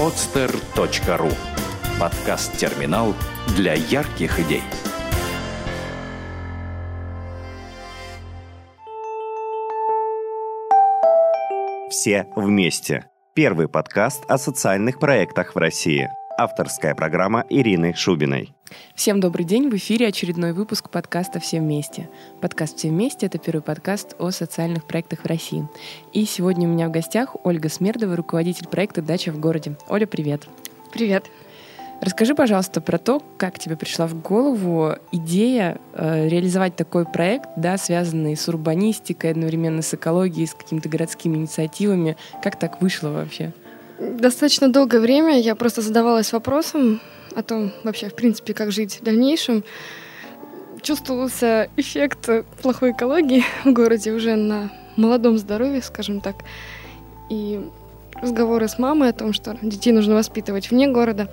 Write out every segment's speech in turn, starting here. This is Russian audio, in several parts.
podster.ru Подкаст-терминал для ярких идей. Все вместе. Первый подкаст о социальных проектах в России. Авторская программа Ирины Шубиной. Всем добрый день. В эфире очередной выпуск подкаста «Все вместе». Подкаст «Все вместе» — это первый подкаст о социальных проектах в России. И сегодня у меня в гостях Ольга Смердова, руководитель проекта «Дача в городе». Оля, привет. Привет. Расскажи, пожалуйста, про то, как тебе пришла в голову идея э, реализовать такой проект, да, связанный с урбанистикой, одновременно с экологией, с какими-то городскими инициативами. Как так вышло вообще? Достаточно долгое время я просто задавалась вопросом о том вообще, в принципе, как жить в дальнейшем. Чувствовался эффект плохой экологии в городе уже на молодом здоровье, скажем так. И разговоры с мамой о том, что детей нужно воспитывать вне города.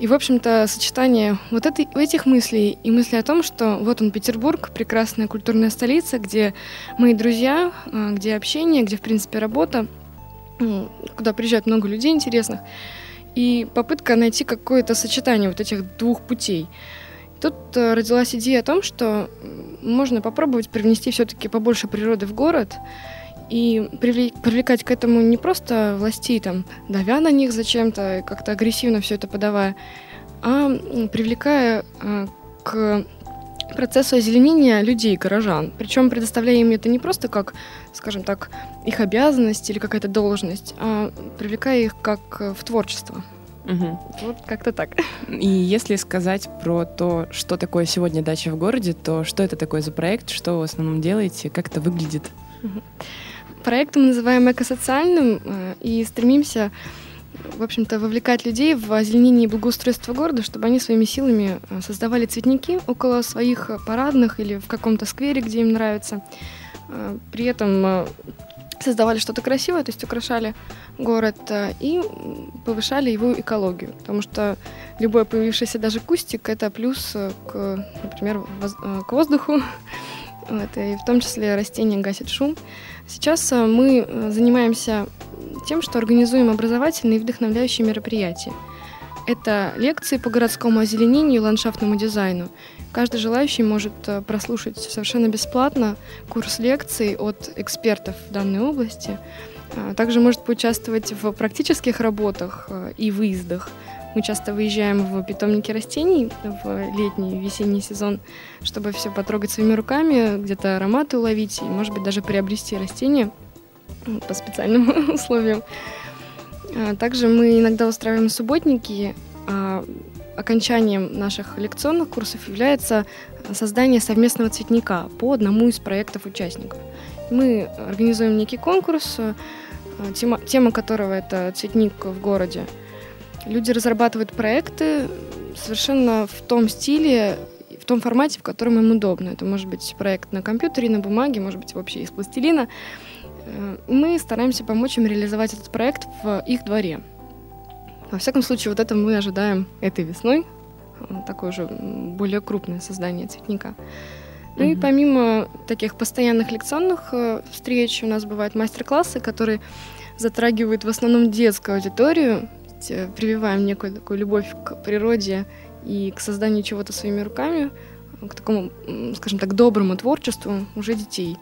И, в общем-то, сочетание вот этой, этих мыслей и мысли о том, что вот он, Петербург, прекрасная культурная столица, где мои друзья, а, где общение, где, в принципе, работа, куда приезжает много людей интересных, и попытка найти какое-то сочетание вот этих двух путей. Тут э, родилась идея о том, что можно попробовать привнести все-таки побольше природы в город, и привлекать к этому не просто властей, там, давя на них зачем-то, как-то агрессивно все это подавая, а привлекая а, к процессу озеленения людей, горожан. Причем предоставляя им это не просто как, скажем так, их обязанность или какая-то должность, а привлекая их как в творчество. Угу. Вот как-то так. И если сказать про то, что такое сегодня дача в городе, то что это такое за проект, что вы в основном делаете, как это выглядит? Угу. Проект мы называем экосоциальным э, и стремимся в общем-то, вовлекать людей в озеленение и благоустройство города, чтобы они своими силами э, создавали цветники около своих парадных или в каком-то сквере, где им нравится. Э, при этом создавали что-то красивое, то есть украшали город и повышали его экологию. Потому что любой появившийся даже кустик — это плюс к, например, к воздуху, вот, и в том числе растения гасят шум. Сейчас э, мы э, занимаемся тем, что организуем образовательные и вдохновляющие мероприятия. Это лекции по городскому озеленению и ландшафтному дизайну. Каждый желающий может э, прослушать совершенно бесплатно курс лекций от экспертов в данной области. Также может поучаствовать в практических работах и выездах – мы часто выезжаем в питомники растений в летний, весенний сезон, чтобы все потрогать своими руками, где-то ароматы уловить и, может быть, даже приобрести растения по специальным условиям. А также мы иногда устраиваем субботники. А окончанием наших лекционных курсов является создание совместного цветника по одному из проектов участников. Мы организуем некий конкурс, а, тема, тема которого это цветник в городе – Люди разрабатывают проекты совершенно в том стиле, в том формате, в котором им удобно. Это может быть проект на компьютере, на бумаге, может быть вообще из пластилина. Э, мы стараемся помочь им реализовать этот проект в их дворе. Во всяком случае, вот это мы ожидаем этой весной, такое уже более крупное создание цветника. Ну mm-hmm. и помимо таких постоянных лекционных э, встреч у нас бывают мастер-классы, которые затрагивают в основном детскую аудиторию, э, прививаем некую такую любовь к природе и к созданию чего-то своими руками, к такому, скажем так, доброму творчеству уже детей.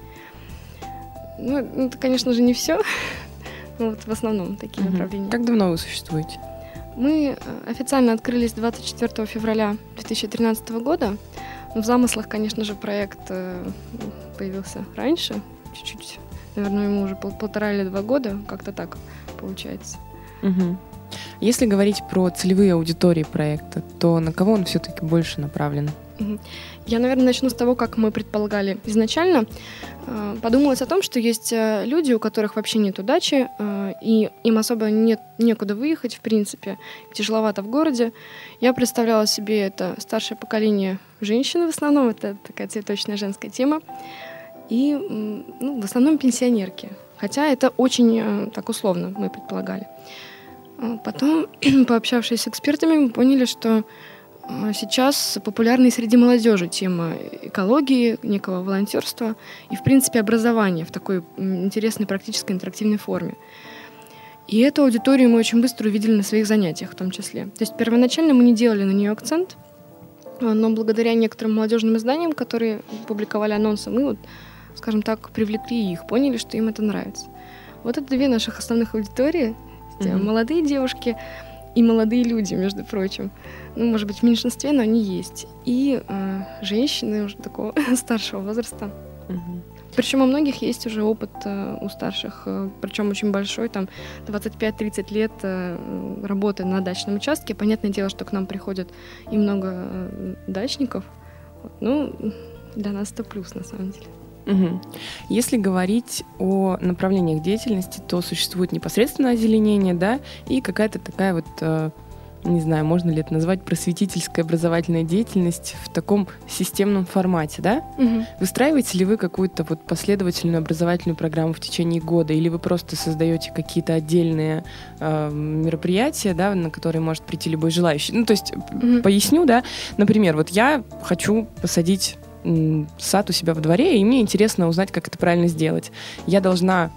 Ну, это, конечно же, не все. Но вот в основном такие угу. направления. Как давно вы существуете? Мы э, официально открылись 24 февраля 2013 года. В замыслах, конечно же, проект э, появился раньше, чуть-чуть. Наверное, ему уже пол полтора или два года, как-то так получается. Угу. Если говорить про целевые аудитории проекта, то на кого он все-таки больше направлен? Я, наверное, начну с того, как мы предполагали изначально. Э, подумалось о том, что есть э, люди, у которых вообще нет удачи, э, и им особо нет некуда выехать, в принципе, тяжеловато в городе. Я представляла себе это старшее поколение женщин в основном, это такая цветочная женская тема, и ну, в основном пенсионерки. Хотя это очень так условно мы предполагали. А потом, пообщавшись с экспертами, мы поняли, что а, сейчас популярна среди молодежи тема экологии, некого волонтерства и, в принципе, образования в такой интересной практической интерактивной форме. И эту аудиторию мы очень быстро увидели на своих занятиях в том числе. То есть первоначально мы не делали на нее акцент, но благодаря некоторым молодежным изданиям, которые публиковали анонсы, мы вот, скажем так, привлекли их, поняли, что им это нравится. Вот это две наших основных аудитории. Mm-hmm. Молодые девушки и молодые люди, между прочим. Ну, может быть, в меньшинстве, но они есть. И э, женщины уже такого старшего возраста. Mm-hmm. Причем у многих есть уже опыт э, у старших, э, причем очень большой, там 25-30 лет э, работы на дачном участке. Понятное дело, что к нам приходят и много э, дачников. Вот. Ну, для нас это плюс на самом деле. Угу. Если говорить о направлениях деятельности, то существует непосредственно озеленение, да, и какая-то такая вот э, не знаю, можно ли это назвать просветительская образовательная деятельность в таком системном формате, да? Угу. Выстраиваете ли вы какую-то вот последовательную образовательную программу в течение года, или вы просто создаете какие-то отдельные э, мероприятия, да, на которые может прийти любой желающий? Ну, то есть, угу. поясню, да, например, вот я хочу посадить сад у себя во дворе, и мне интересно узнать, как это правильно сделать. Я должна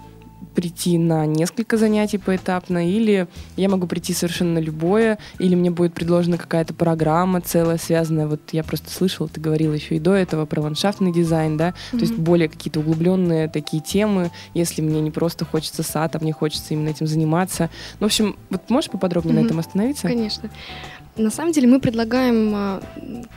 прийти на несколько занятий поэтапно, или я могу прийти совершенно на любое, или мне будет предложена какая-то программа целая, связанная, вот я просто слышала, ты говорила еще и до этого про ландшафтный дизайн, да, mm-hmm. то есть более какие-то углубленные такие темы, если мне не просто хочется сад, а мне хочется именно этим заниматься. Ну, в общем, вот можешь поподробнее mm-hmm. на этом остановиться? Конечно. На самом деле мы предлагаем а,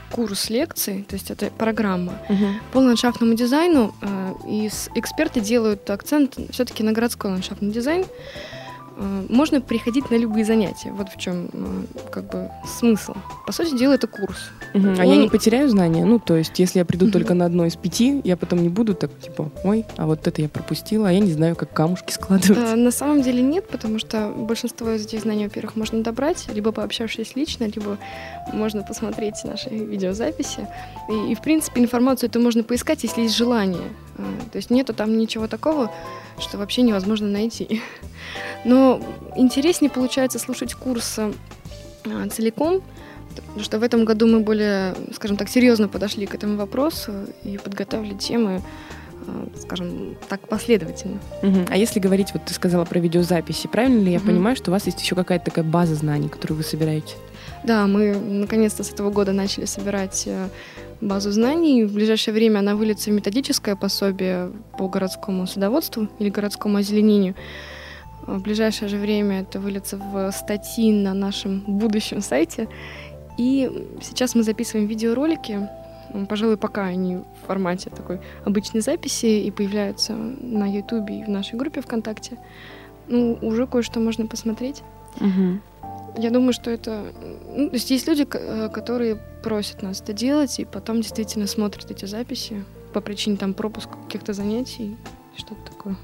курс лекций, то есть это программа угу. по ландшафтному дизайну, а, и эксперты делают акцент все-таки на городской ландшафтный дизайн. Э, можно приходить на любые занятия. Вот в чем э, как бы смысл. По сути дела, это курс. Угу. Он... А я не потеряю знания? Ну, то есть, если я приду угу. только на одно из пяти, я потом не буду так, типа, ой, а вот это я пропустила, а я не знаю, как камушки складывать. А, на самом деле нет, потому что большинство из этих знаний, во-первых, можно добрать, либо пообщавшись лично, либо можно посмотреть наши видеозаписи. И, и в принципе, информацию это можно поискать, если есть желание. То есть нету там ничего такого, что вообще невозможно найти. Но интереснее получается слушать курс а, целиком, потому что в этом году мы более, скажем так, серьезно подошли к этому вопросу и подготовили темы а, скажем так, последовательно. Угу. А если говорить, вот ты сказала про видеозаписи, правильно ли я угу. понимаю, что у вас есть еще какая-то такая база знаний, которую вы собираете? Да, мы наконец-то с этого года начали собирать э, базу знаний. В ближайшее время она выльется в методическое пособие по городскому садоводству или городскому озеленению. В ближайшее же время это выльется в статьи на нашем будущем сайте. И сейчас мы записываем видеоролики. Пожалуй, пока они в формате такой обычной записи и появляются на Ютубе и в нашей группе ВКонтакте. Ну, уже кое-что можно посмотреть. Угу. Я думаю, что это... Ну, то есть есть люди, э, которые просят нас это делать, и потом действительно смотрят эти записи по причине там пропуска каких-то занятий, что-то такое.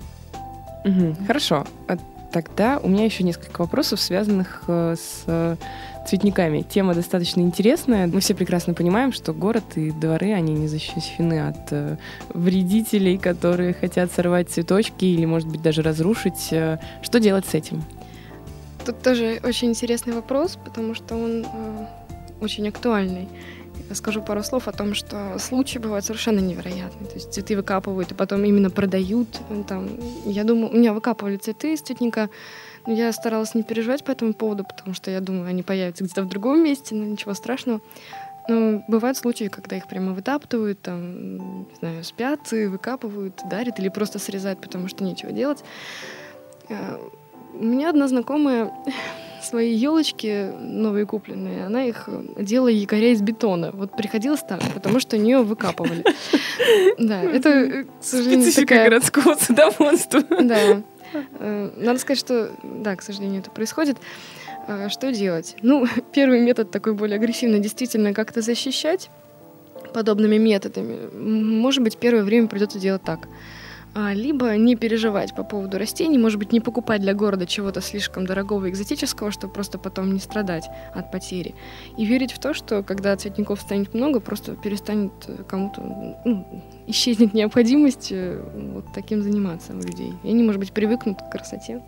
Угу. Хорошо. А тогда у меня еще несколько вопросов, связанных э, с цветниками. Тема достаточно интересная. Мы все прекрасно понимаем, что город и дворы, они не защищены от э, вредителей, которые хотят сорвать цветочки или, может быть, даже разрушить. Э, что делать с этим? Тут тоже очень интересный вопрос, потому что он очень актуальный. Я скажу пару слов о том, что случаи бывают совершенно невероятные. То есть цветы выкапывают и потом именно продают. Там, я думаю, у меня выкапывали цветы из цветника, но я старалась не переживать по этому поводу, потому что я думаю, они появятся где-то в другом месте, но ничего страшного. Но бывают случаи, когда их прямо вытаптывают, там, не знаю, спят, выкапывают, дарят или просто срезают, потому что нечего делать. Э, у меня одна знакомая свои елочки новые купленные, она их делала якоря из бетона. Вот приходилось так, потому что у нее выкапывали. Да, это, к сожалению, такая... городского садоводства. Да. Э, надо сказать, что, да, к сожалению, это происходит. Э, что делать? Ну, первый метод такой более агрессивный, действительно как-то защищать подобными методами. Может быть, первое время придется делать так – либо не переживать по поводу растений, может быть, не покупать для города чего-то слишком дорогого и экзотического, чтобы просто потом не страдать от потери. И верить в то, что когда цветников станет много, просто перестанет э, кому-то, ну, исчезнет необходимость э, вот таким заниматься у людей. И они, может быть, привыкнут к красоте.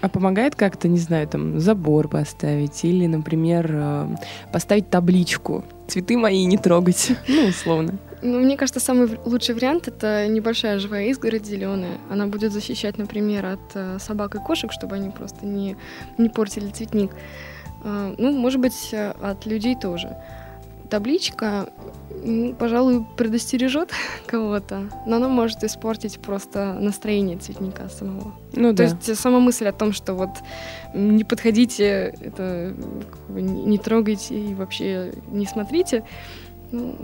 А помогает как-то, не знаю, там забор поставить или, например, э, поставить табличку «Цветы мои не трогать», ну, условно. Ну, мне кажется, самый лучший вариант это небольшая живая изгородь зеленая. Она будет защищать, например, от э, собак и кошек, чтобы они просто не, не портили цветник. Э, ну, может быть, э, от людей тоже. Табличка, пожалуй, предостережет кого-то, но она может испортить просто настроение цветника самого. Ну То да. есть сама мысль о том, что вот не подходите, это не трогайте и вообще не смотрите, ну,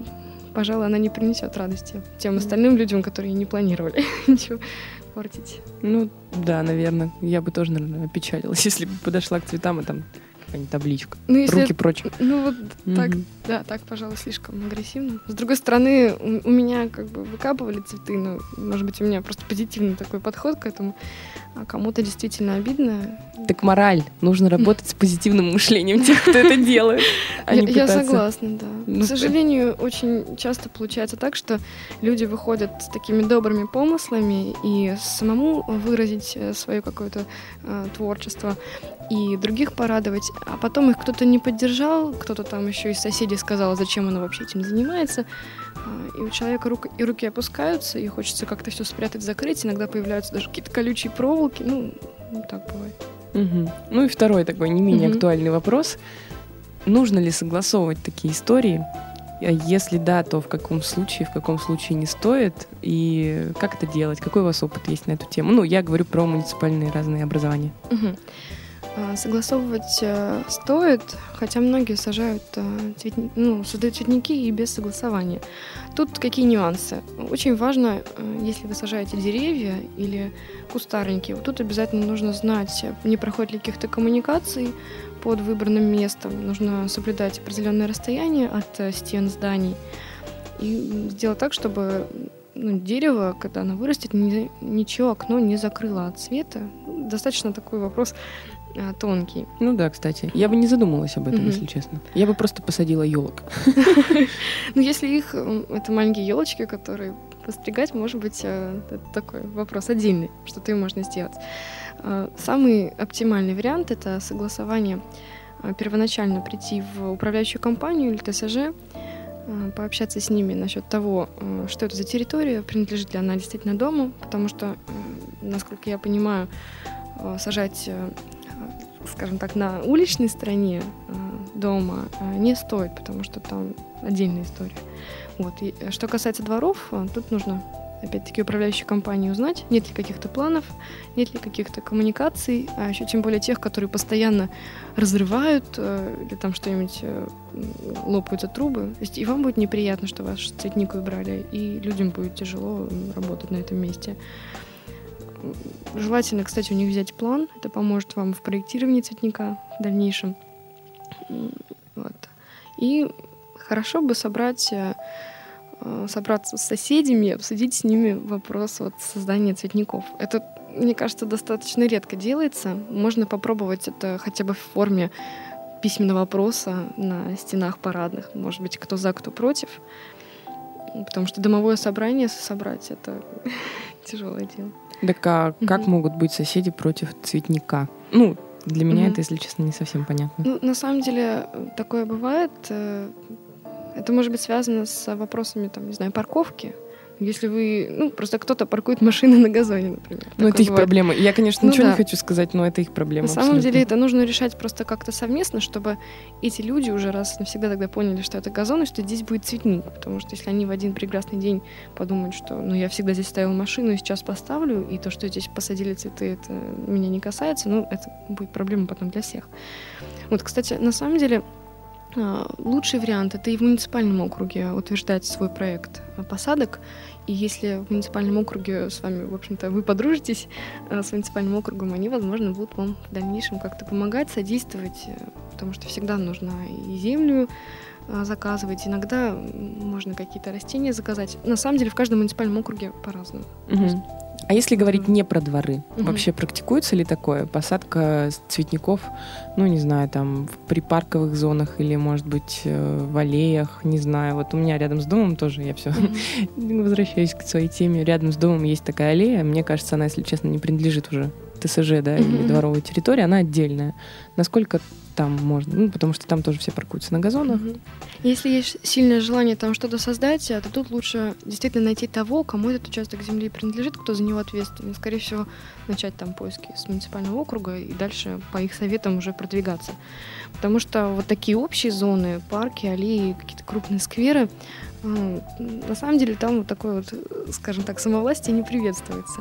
пожалуй, она не принесет радости тем остальным людям, которые не планировали ничего портить. Ну да, наверное. Я бы тоже, наверное, опечалилась, если бы подошла к цветам, и там какая-нибудь табличка. Ну, если Руки прочь. Ну вот так, Мгм. да, так, пожалуй, слишком агрессивно. С другой стороны, у, у меня как бы выкапывали цветы, но, может быть, у меня просто позитивный такой подход к этому, а кому-то действительно обидно. Так мораль. Нужно работать с позитивным мышлением тех, кто это делает. а я, не я согласна, да. Ну, К сожалению, очень часто получается так, что люди выходят с такими добрыми помыслами и самому выразить свое какое-то э, творчество и других порадовать, а потом их кто-то не поддержал, кто-то там еще из соседей сказал, зачем она вообще этим занимается, и у человека рук, и руки опускаются, и хочется как-то все спрятать, закрыть, иногда появляются даже какие-то колючие проволоки, ну, ну, так бывает. Мгм. Ну и второй такой не менее Мгм. актуальный вопрос. Нужно ли согласовывать такие истории? А Если да, то в каком случае, в каком случае не стоит? И как это делать? Какой у вас опыт есть на эту тему? Ну, я говорю про муниципальные разные образования. Мгм. А, Согласовывать э, стоит, хотя многие сажают э, цветни- ну, создают цветники и без согласования. Тут какие нюансы? Очень важно, э, если вы сажаете деревья или кустарники, вот тут обязательно нужно знать, не проходит ли каких-то коммуникаций под выбранным местом. Нужно соблюдать определенное расстояние от стен зданий и сделать так, чтобы ну, дерево, когда оно вырастет, ни- ничего окно не закрыло от света. Достаточно такой вопрос а, тонкий. Ну да, кстати. Я бы не задумалась об этом, Мгм. если честно. Я бы просто посадила елок. Ну, если их, это маленькие елочки, которые постригать, может быть, э, это такой вопрос отдельный, что-то им можно сделать. А, Самый оптимальный вариант — это согласование первоначально прийти в управляющую компанию или ТСЖ, пообщаться с ними насчет того, э, что это за территория, принадлежит ли она действительно дому, потому что, э, насколько я понимаю, э, сажать, э, э, скажем так, на уличной стороне э, дома э, не стоит, потому что там отдельная история. Вот. И, э, что касается дворов, тут нужно опять-таки управляющей компании узнать, нет ли каких-то планов, нет ли каких-то коммуникаций, а еще тем более тех, которые постоянно разрывают э, или там что-нибудь э, лопаются трубы. То есть и вам будет неприятно, что ваш цветник убрали, и людям будет тяжело работать на этом месте. Желательно, кстати, у них взять план. Это поможет вам в проектировании цветника в дальнейшем. Вот. И хорошо бы собрать э, э, собраться с соседями обсудить с ними вопрос вот создания цветников. Это, мне кажется, достаточно редко делается. Можно попробовать это хотя бы в форме письменного вопроса на стенах парадных. Может быть, кто за, кто против. Потому что домовое собрание собрать — это тяжелое дело. Так а как Мгм. могут быть соседи против цветника? Ну, для меня Мгм. это, если честно, не совсем понятно. Ну, на самом деле, э, такое бывает. э, Это может быть связано с вопросами, там, не знаю, парковки. Если вы, ну, просто кто-то паркует машины на газоне, например. Ну, это их бывает. проблема. Я, конечно, Ну ничего не да. хочу сказать, но это их проблема. На самом абсолютно. деле это нужно решать просто как-то совместно, чтобы эти люди уже раз навсегда тогда поняли, что это газон, и что здесь будет цветник. Потому что если они в один прекрасный день подумают, что ну я всегда здесь ставил машину и сейчас поставлю, и то, что здесь посадили цветы, это меня не касается, ну это будет проблема потом для всех. Вот, кстати, на самом деле а, лучший вариант это и в муниципальном округе утверждать свой проект посадок. И если в муниципальном округе с вами, в общем-то, вы подружитесь а, с муниципальным округом, они, возможно, будут вам в дальнейшем как-то помогать, содействовать, э, потому что всегда нужно и землю а, заказывать, иногда можно какие-то растения заказать. На самом деле в каждом муниципальном округе по-разному. Мгм. А если говорить не про дворы, Мгм. вообще практикуется ли такое? Посадка цветников, ну, не знаю, там, в припарковых зонах или, может быть, э, в аллеях, не знаю. Вот у меня рядом с домом тоже, я все Мгм. возвращаюсь к своей теме, рядом с домом есть такая аллея. Мне кажется, она, если честно, не принадлежит уже ТСЖ, да, или дворовая территория, она отдельная. Насколько там можно, ну, потому что там тоже все паркуются на газонах. Угу. Если есть сильное желание там что-то создать, то тут лучше действительно найти того, кому этот участок земли принадлежит, кто за него ответственен. Скорее всего, начать там поиски с муниципального округа и дальше по их советам уже продвигаться. Потому что вот такие общие зоны, парки, аллеи, какие-то крупные скверы, на самом деле там вот такое вот, скажем так, самовластие не приветствуется.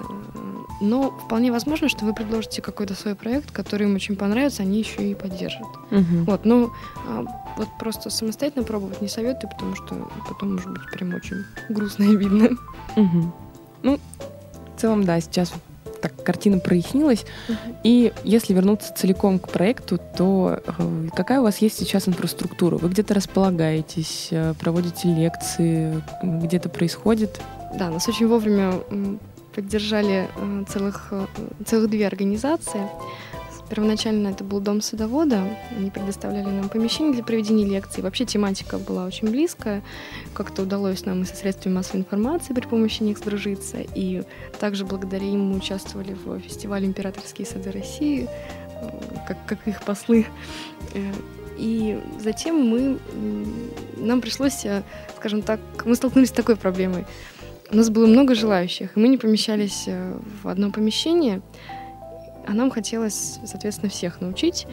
Но вполне возможно, что вы предложите какой-то свой проект, который им очень понравится, они еще и поддержат. Угу. Вот, но а, вот просто самостоятельно пробовать не советую, потому что потом может быть прям очень грустно и видно. Угу. Ну, в целом, да, сейчас так картина прояснилась. Uh-huh. И если вернуться целиком к проекту, то э, какая у вас есть сейчас инфраструктура? Вы где-то располагаетесь, э, проводите лекции, где-то происходит? Да, нас очень вовремя поддержали э, целых, целых две организации. Первоначально это был дом садовода. Они предоставляли нам помещение для проведения лекций. Вообще тематика была очень близкая. Как-то удалось нам и со средствами массовой информации при помощи них сдружиться. И также благодаря им мы участвовали в фестивале «Императорские сады России», э, как, как их послы. Э, и затем мы, нам пришлось, э, скажем так, мы столкнулись с такой проблемой. У нас было много желающих, и мы не помещались в одно помещение – а нам хотелось, соответственно, всех научить.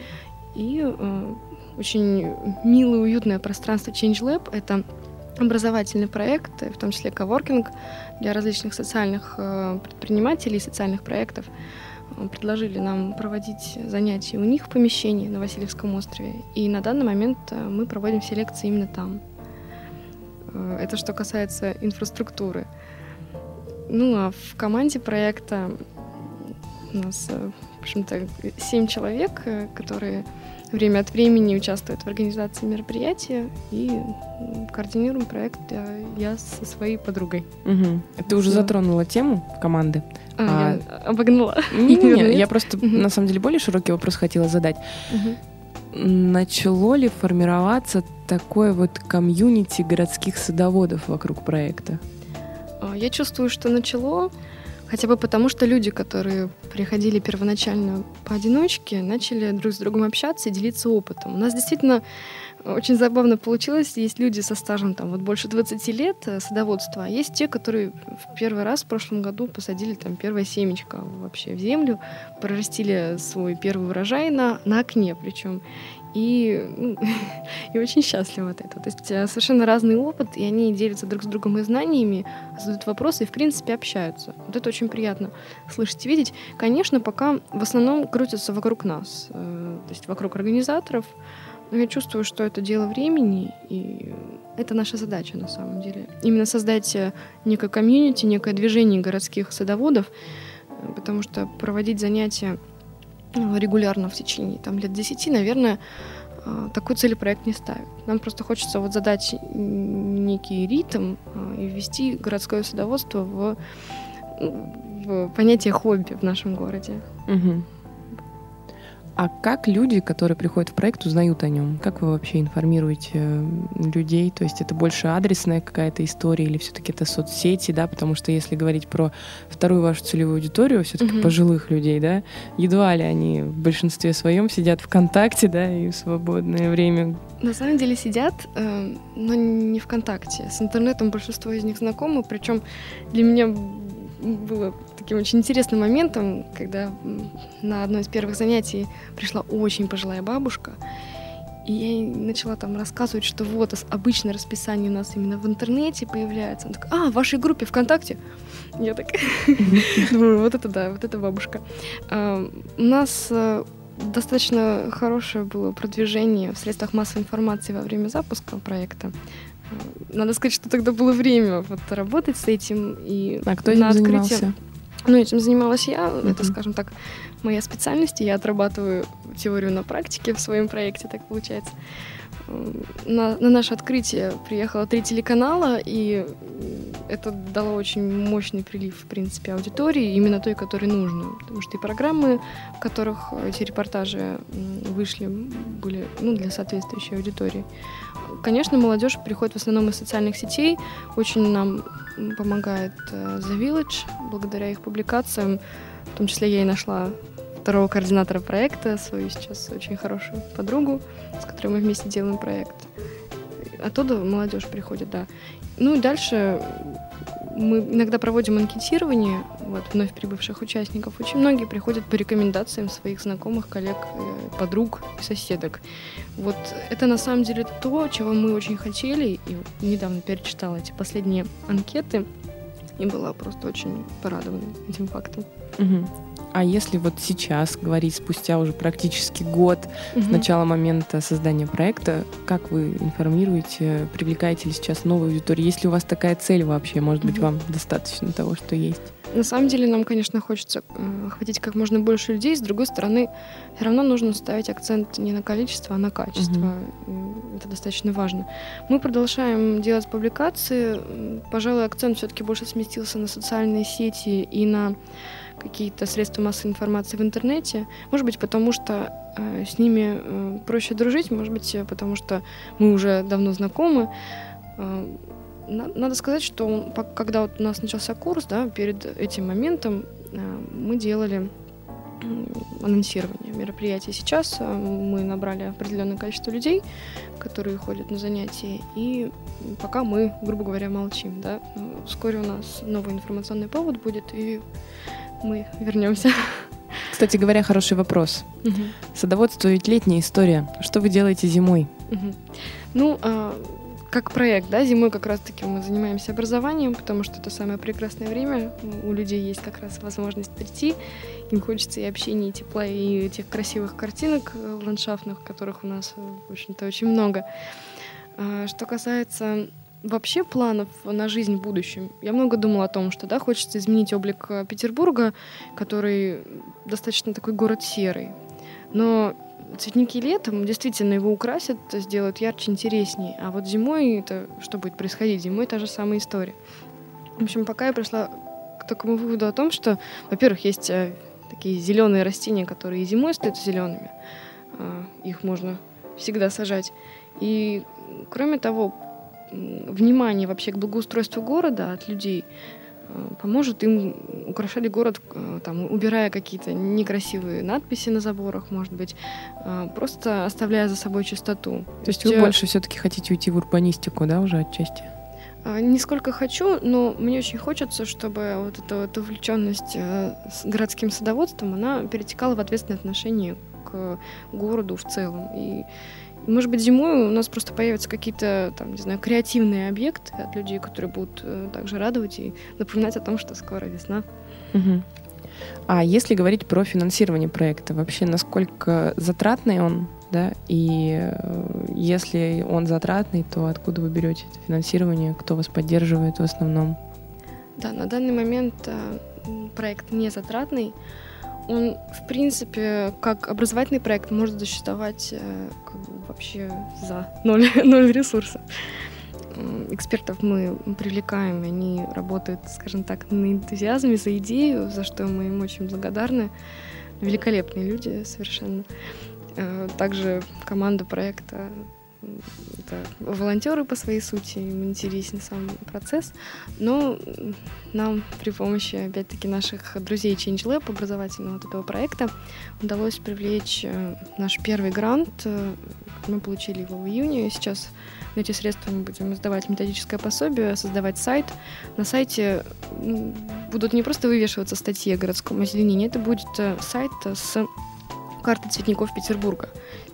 И э, очень милое, уютное пространство Change Lab — это образовательный проект, в том числе коворкинг для различных социальных э, предпринимателей, социальных проектов. Э, предложили нам проводить занятия у них в помещении на Васильевском острове. И на данный момент э, мы проводим все лекции именно там. Это что касается инфраструктуры. Ну а в команде проекта у нас, э, в общем-то, семь человек, э, которые время от времени участвуют в организации мероприятия и координируем проект я со своей подругой. Угу. Ты уже затронула тему команды. А, а... я обогнула. Не, не, не, я просто угу. на самом деле более широкий вопрос хотела задать. Угу. Начало ли формироваться такое вот комьюнити городских садоводов вокруг проекта? А, я чувствую, что начало. Хотя бы потому, что люди, которые приходили первоначально поодиночке, начали друг с другом общаться и делиться опытом. У нас действительно очень забавно получилось. Есть люди со стажем там вот больше 20 лет э, садоводства, а есть те, которые в первый раз в прошлом году посадили там первое семечко вообще в землю, прорастили свой первый урожай на, на окне причем и, ну, и очень счастлива от этого. То есть э, совершенно разный опыт, и они делятся друг с другом и знаниями, задают вопросы и, в принципе, общаются. Вот это очень приятно слышать и видеть. Конечно, пока в основном крутятся вокруг нас, э, то есть вокруг организаторов, но я чувствую, что это дело времени, и это наша задача на самом деле. Именно создать э, некое комьюнити, некое движение городских садоводов, потому что проводить занятия регулярно в течение там, лет 10, наверное, а, такую цель проект не ставит. Нам просто хочется вот задать некий ритм а, и ввести городское садоводство в, в понятие хобби в нашем городе. Угу. А как люди, которые приходят в проект, узнают о нем? Как вы вообще информируете э, людей? То есть это больше адресная какая-то история или все-таки это соцсети, да? Потому что если говорить про вторую вашу целевую аудиторию, все-таки угу. пожилых людей, да, едва ли они в большинстве своем сидят ВКонтакте, да, и в свободное время. На самом деле сидят, э, но не ВКонтакте. С интернетом большинство из них знакомы, причем для меня было таким очень интересным моментом, когда на одно из первых занятий пришла очень пожилая бабушка, и я ей начала там рассказывать, что вот обычное расписание у нас именно в интернете появляется. Она такая, а, в вашей группе ВКонтакте? Я так думаю, вот это да, вот это бабушка. А, у нас э, достаточно хорошее было продвижение в средствах массовой информации во время запуска проекта. Надо сказать, что тогда было время вот работать с этим и а кто этим на открытие. Занимался? Ну, этим занималась я. Uh-huh. Это, скажем так, моя специальность. Я отрабатываю теорию на практике в своем проекте, так получается. На, на наше открытие приехало три телеканала, и это дало очень мощный прилив, в принципе, аудитории, именно той, которой нужно. Потому что и программы, в которых эти репортажи вышли, были ну, для соответствующей аудитории. Конечно, молодежь приходит в основном из социальных сетей. Очень нам помогает э, The Village. Благодаря их публикациям В том числе я и нашла второго координатора проекта, свою сейчас очень хорошую подругу, с которой мы вместе делаем проект. Оттуда молодежь приходит, да. Ну и дальше мы иногда проводим анкетирование вот, вновь прибывших участников. Очень многие приходят по рекомендациям своих знакомых, коллег, э, подруг и соседок. Вот это на самом деле то, чего мы очень хотели. И недавно перечитала эти последние анкеты и была просто очень порадована этим фактом. Угу. А если вот сейчас говорить, спустя уже практически год угу. с начала момента создания проекта, как вы информируете, привлекаете ли сейчас новую аудиторию? Есть ли у вас такая цель вообще? Может быть, угу. вам достаточно того, что есть? На самом деле нам, конечно, хочется э, охватить как можно больше людей. С другой стороны, все равно нужно ставить акцент не на количество, а на качество. Угу. Это достаточно важно. Мы продолжаем делать публикации. Пожалуй, акцент все-таки больше сместился на социальные сети и на какие-то средства массовой информации в интернете. Может быть, потому что э, с ними э, проще дружить, может быть, потому что мы уже давно знакомы. Э, надо сказать, что когда вот у нас начался курс, да, перед этим моментом э, мы делали анонсирование мероприятий. Сейчас э, мы набрали определенное количество людей, которые ходят на занятия, и пока мы, грубо говоря, молчим. Да? Вскоре у нас новый информационный повод будет, и мы вернемся. Кстати говоря, хороший вопрос. Угу. Садоводство ведь летняя история. Что вы делаете зимой? Угу. Ну, а, как проект, да, зимой как раз-таки мы занимаемся образованием, потому что это самое прекрасное время. У людей есть как раз возможность прийти. Им хочется и общения, и тепла, и тех красивых картинок э, ландшафтных, которых у нас, э, в общем-то, очень много. А, что касается вообще планов на жизнь в будущем. Я много думала о том, что да, хочется изменить облик э, Петербурга, который достаточно такой город серый. Но цветники летом действительно его украсят, сделают ярче, интереснее. А вот зимой это что будет происходить? Зимой та же самая история. В общем, пока я пришла к такому выводу о том, что, во-первых, есть э, такие зеленые растения, которые и зимой остаются зелеными. А, их можно всегда сажать. И кроме того, внимание вообще к благоустройству города от людей э, поможет им украшать город, э, там, убирая какие-то некрасивые надписи на заборах, может быть, э, просто оставляя за собой чистоту. То есть вы больше все-таки хотите уйти в урбанистику, да, уже отчасти? Не сколько хочу, но мне очень хочется, чтобы вот эта вот увлеченность с городским садоводством, она перетекала в ответственное отношение к городу в целом. И может быть, зимой у нас просто появятся какие-то, там, не знаю, креативные объекты от людей, которые будут э, также радовать и напоминать о том, что скоро весна. Угу. А если говорить про финансирование проекта, вообще насколько затратный он, да, и э, если он затратный, то откуда вы берете это финансирование, кто вас поддерживает в основном? Да, на данный момент э, проект не затратный. Он, в принципе, как образовательный проект может существовать э, как бы, вообще за ноль, ноль ресурсов. Экспертов мы привлекаем, они работают, скажем так, на энтузиазме, за идею, за что мы им очень благодарны. Великолепные люди совершенно. Э, также команда проекта это волонтеры по своей сути, им интересен сам процесс, но нам при помощи, опять-таки, наших друзей Change Lab, образовательного вот этого проекта, удалось привлечь э, наш первый грант. Э, мы получили его в июне, сейчас на эти средства мы будем издавать методическое пособие, создавать сайт. На сайте будут не просто вывешиваться статьи о городском озеленении, это будет э, сайт с картой цветников Петербурга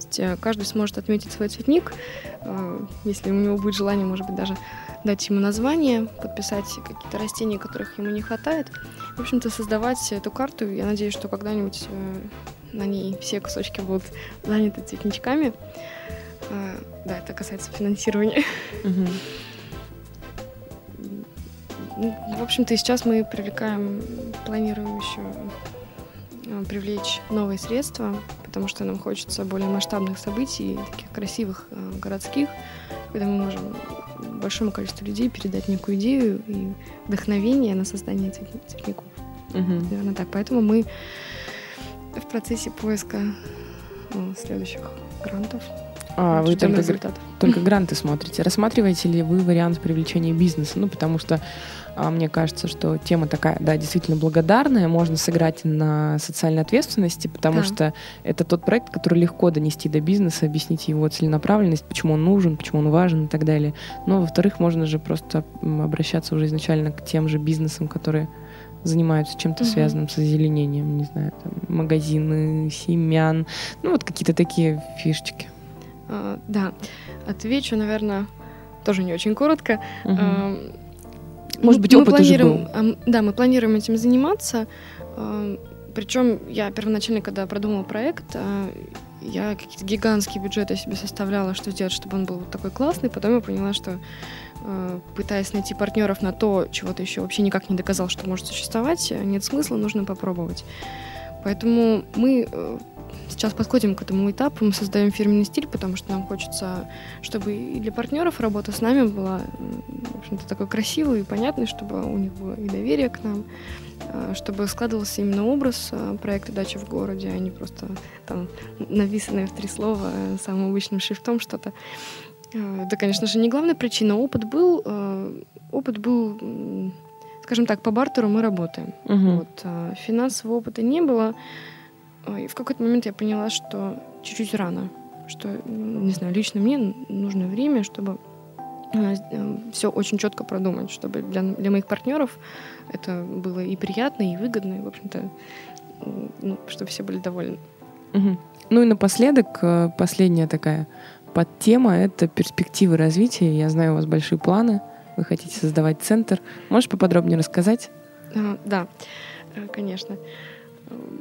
есть э, каждый сможет отметить свой цветник, э, если у него будет желание, может быть, даже дать ему название, подписать какие-то растения, которых ему не хватает. В общем-то, создавать эту карту. Я надеюсь, что когда-нибудь э, на ней все кусочки будут заняты цветничками. Да, это касается финансирования. Ну, в общем-то, сейчас мы привлекаем, планируем еще привлечь новые средства потому что нам хочется более масштабных событий, таких красивых э, городских, когда мы можем большому количеству людей передать некую идею и вдохновение на создание цветников. Угу. Наверное, так. Поэтому мы в процессе поиска ну, следующих грантов. А, вы только, результатов. только гранты смотрите. Рассматриваете ли вы вариант привлечения бизнеса? Ну, потому что а, мне кажется, что тема такая, да, действительно благодарная. Можно сыграть на социальной ответственности, потому Да. что это тот проект, который легко донести до бизнеса, объяснить его целенаправленность, почему он нужен, почему он важен и так далее. Но, во-вторых, можно же просто обращаться уже изначально к тем же бизнесам, которые занимаются чем-то Мгм. связанным с озеленением, не знаю, там, магазины семян, ну вот какие-то такие фишечки. А, да, отвечу, наверное, тоже не очень коротко. А, Может быть, мы опыт уже планируем, был. а, м, Да, мы планируем этим заниматься. Причем я первоначально, когда продумала проект, а, я какие-то гигантские бюджеты себе составляла, что сделать, чтобы он был вот такой классный. Потом я поняла, что а, пытаясь найти партнеров на то, чего ты еще вообще никак не доказал, что может существовать, э, нет смысла, нужно попробовать. Поэтому мы э, сейчас подходим к этому этапу, мы создаем фирменный стиль, потому что нам хочется, чтобы и для партнеров работа с нами была, в общем-то, такой красивой и понятной, чтобы у них было и доверие к нам, а, чтобы складывался именно образ а, проекта «Дача в городе», а не просто там написанное в три слова э, самым обычным шрифтом что-то. А, Это, конечно же, не главная причина. Опыт был, опыт был, скажем так, по бартеру мы работаем. Мгм. Вот, финансового опыта не было. И в какой-то момент я поняла, что чуть-чуть рано, что, не знаю, лично мне нужно время, чтобы все очень четко продумать, чтобы для, для моих партнеров это было и приятно, и выгодно, и, в общем-то, ну, чтобы все были довольны. Мгм. Ну и напоследок, э, последняя такая подтема — это перспективы развития. Я знаю, у вас большие планы, вы хотите создавать центр. Можешь поподробнее рассказать? А, Да, э, конечно.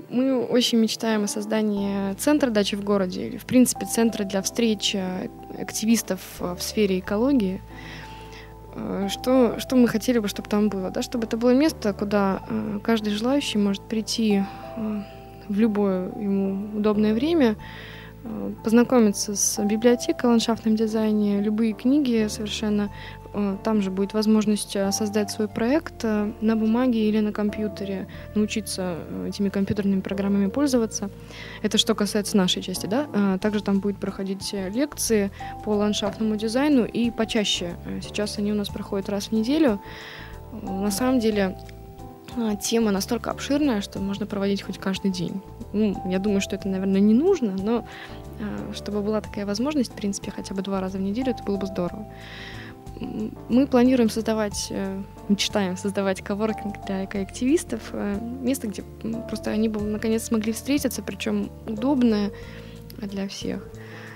Мы очень мечтаем о создании центра дачи в городе, или, в принципе, центра для встреч э, активистов э, в сфере экологии. Э, Что, что мы хотели бы, чтобы там было? Да? Чтобы это было место, куда каждый желающий может прийти в любое ему удобное время, познакомиться с библиотекой о ландшафтном дизайне, любые книги совершенно. Э, Там же будет возможность э, создать свой проект э, на бумаге или на компьютере, научиться этими компьютерными программами пользоваться. Это что касается нашей части, да. Также там будет проходить лекции по ландшафтному дизайну и почаще. Сейчас они у нас проходят раз в неделю. На самом деле тема настолько обширная, что можно проводить хоть каждый день. Ну, я думаю, что это, наверное, не нужно, но чтобы была такая возможность, в принципе, хотя бы два раза в неделю, это было бы здорово. Мы планируем создавать, э, мечтаем создавать коворкинг для экоактивистов, э, место, где просто они бы наконец смогли встретиться, причем удобное для всех,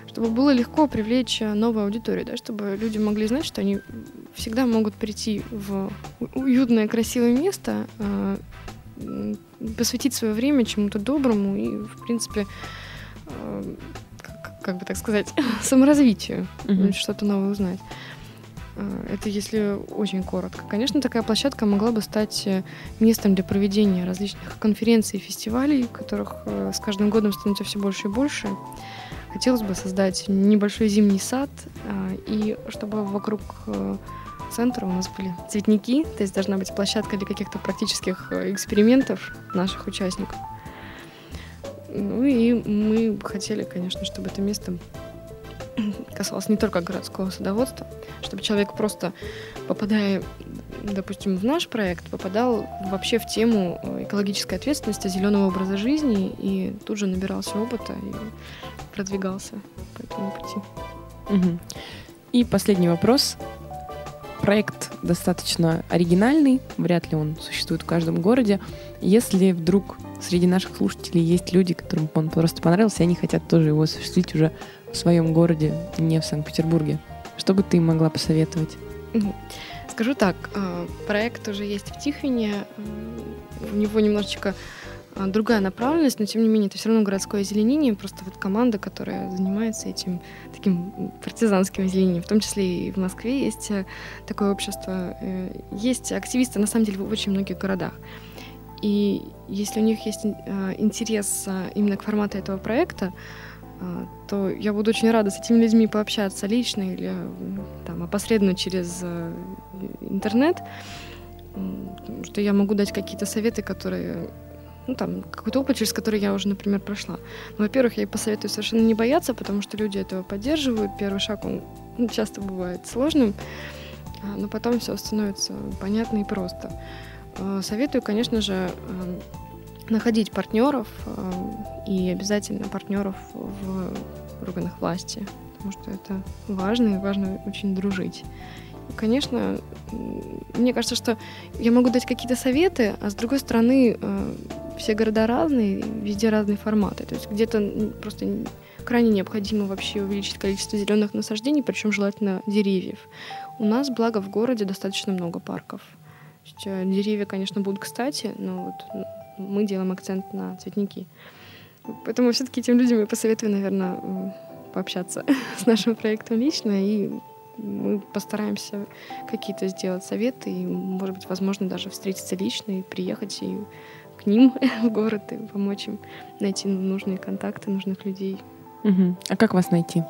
чтобы было легко привлечь э, новую аудиторию, да, чтобы люди могли знать, что они всегда могут прийти в уютное, красивое место, посвятить свое время чему-то доброму и, в принципе, как, бы так сказать, саморазвитию, Мгм. что-то новое узнать. Э, Это если очень коротко. Конечно, такая площадка могла бы стать э, местом для проведения различных конференций и фестивалей, которых э, с каждым годом становится все больше и больше. Хотелось бы создать небольшой зимний сад, и чтобы вокруг центра у нас были цветники, то есть должна быть площадка для каких-то практических экспериментов наших участников. Ну и мы хотели, конечно, чтобы это место касалось не только городского садоводства, чтобы человек просто, попадая, допустим, в наш проект, попадал вообще в тему э, экологической ответственности, зеленого образа жизни и тут же набирался опыта и продвигался по этому пути. Мгм. И последний вопрос. Проект достаточно оригинальный, вряд ли он существует в каждом городе. Если вдруг среди наших слушателей есть люди, которым он просто понравился, и они хотят тоже его осуществить уже в своем городе, не в Санкт-Петербурге, что бы ты могла посоветовать? Скажу так, э, проект уже есть в Тихвине, э, у него немножечко э, другая направленность, но тем не менее это все равно городское озеленение, просто вот команда, которая занимается этим таким партизанским озеленением, в том числе и в Москве есть такое общество, есть активисты на самом деле в очень многих городах. И если у них есть интерес именно к формату этого проекта, то я буду очень рада с этими людьми пообщаться лично или там, опосредованно через э, интернет, что я могу дать какие-то советы, которые ну, там, какой-то опыт, через который я уже, например, прошла. Ну, во-первых, я ей посоветую совершенно не бояться, потому что люди этого поддерживают. Первый шаг, он ну, часто бывает сложным, а, но потом все становится понятно и просто. А, советую, конечно же, а, находить партнеров и обязательно партнеров в органах власти, потому что это важно и важно очень дружить. Конечно, мне кажется, что я могу дать какие-то советы, а с другой стороны, э, все города разные, везде разные форматы. То есть где-то просто крайне необходимо вообще увеличить количество зеленых насаждений, причем желательно деревьев. У нас, благо, в городе достаточно много парков. э, деревья, конечно, будут кстати, но вот мы делаем акцент на цветники. Поэтому все-таки тем людям я посоветую, наверное, пообщаться с нашим проектом лично и мы постараемся какие-то сделать советы и, может быть, возможно, даже встретиться лично и приехать и к ним в город и помочь им найти нужные контакты, нужных людей. Угу. А как вас найти?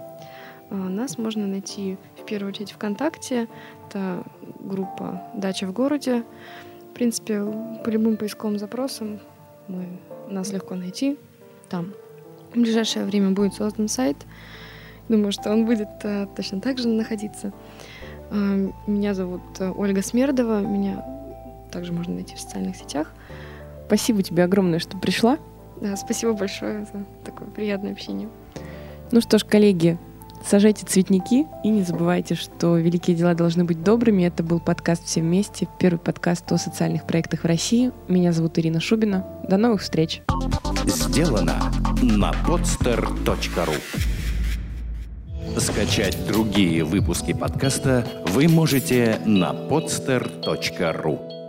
А, нас можно найти в первую очередь ВКонтакте. Это группа «Дача в городе». В принципе, по любым поисковым запросам мы, нас легко найти там. В ближайшее время будет создан сайт — Думаю, что он будет э, точно так же находиться. Э, меня зовут э, Ольга Смердова. Меня также можно найти в социальных сетях. Спасибо тебе огромное, что пришла. Да, спасибо большое за такое приятное общение. Ну что ж, коллеги, сажайте цветники и не забывайте, что великие дела должны быть добрыми. Это был подкаст «Все вместе», первый подкаст о социальных проектах в России. Меня зовут Ирина Шубина. До новых встреч. Сделано на podster.ru Скачать другие выпуски подкаста вы можете на podster.ru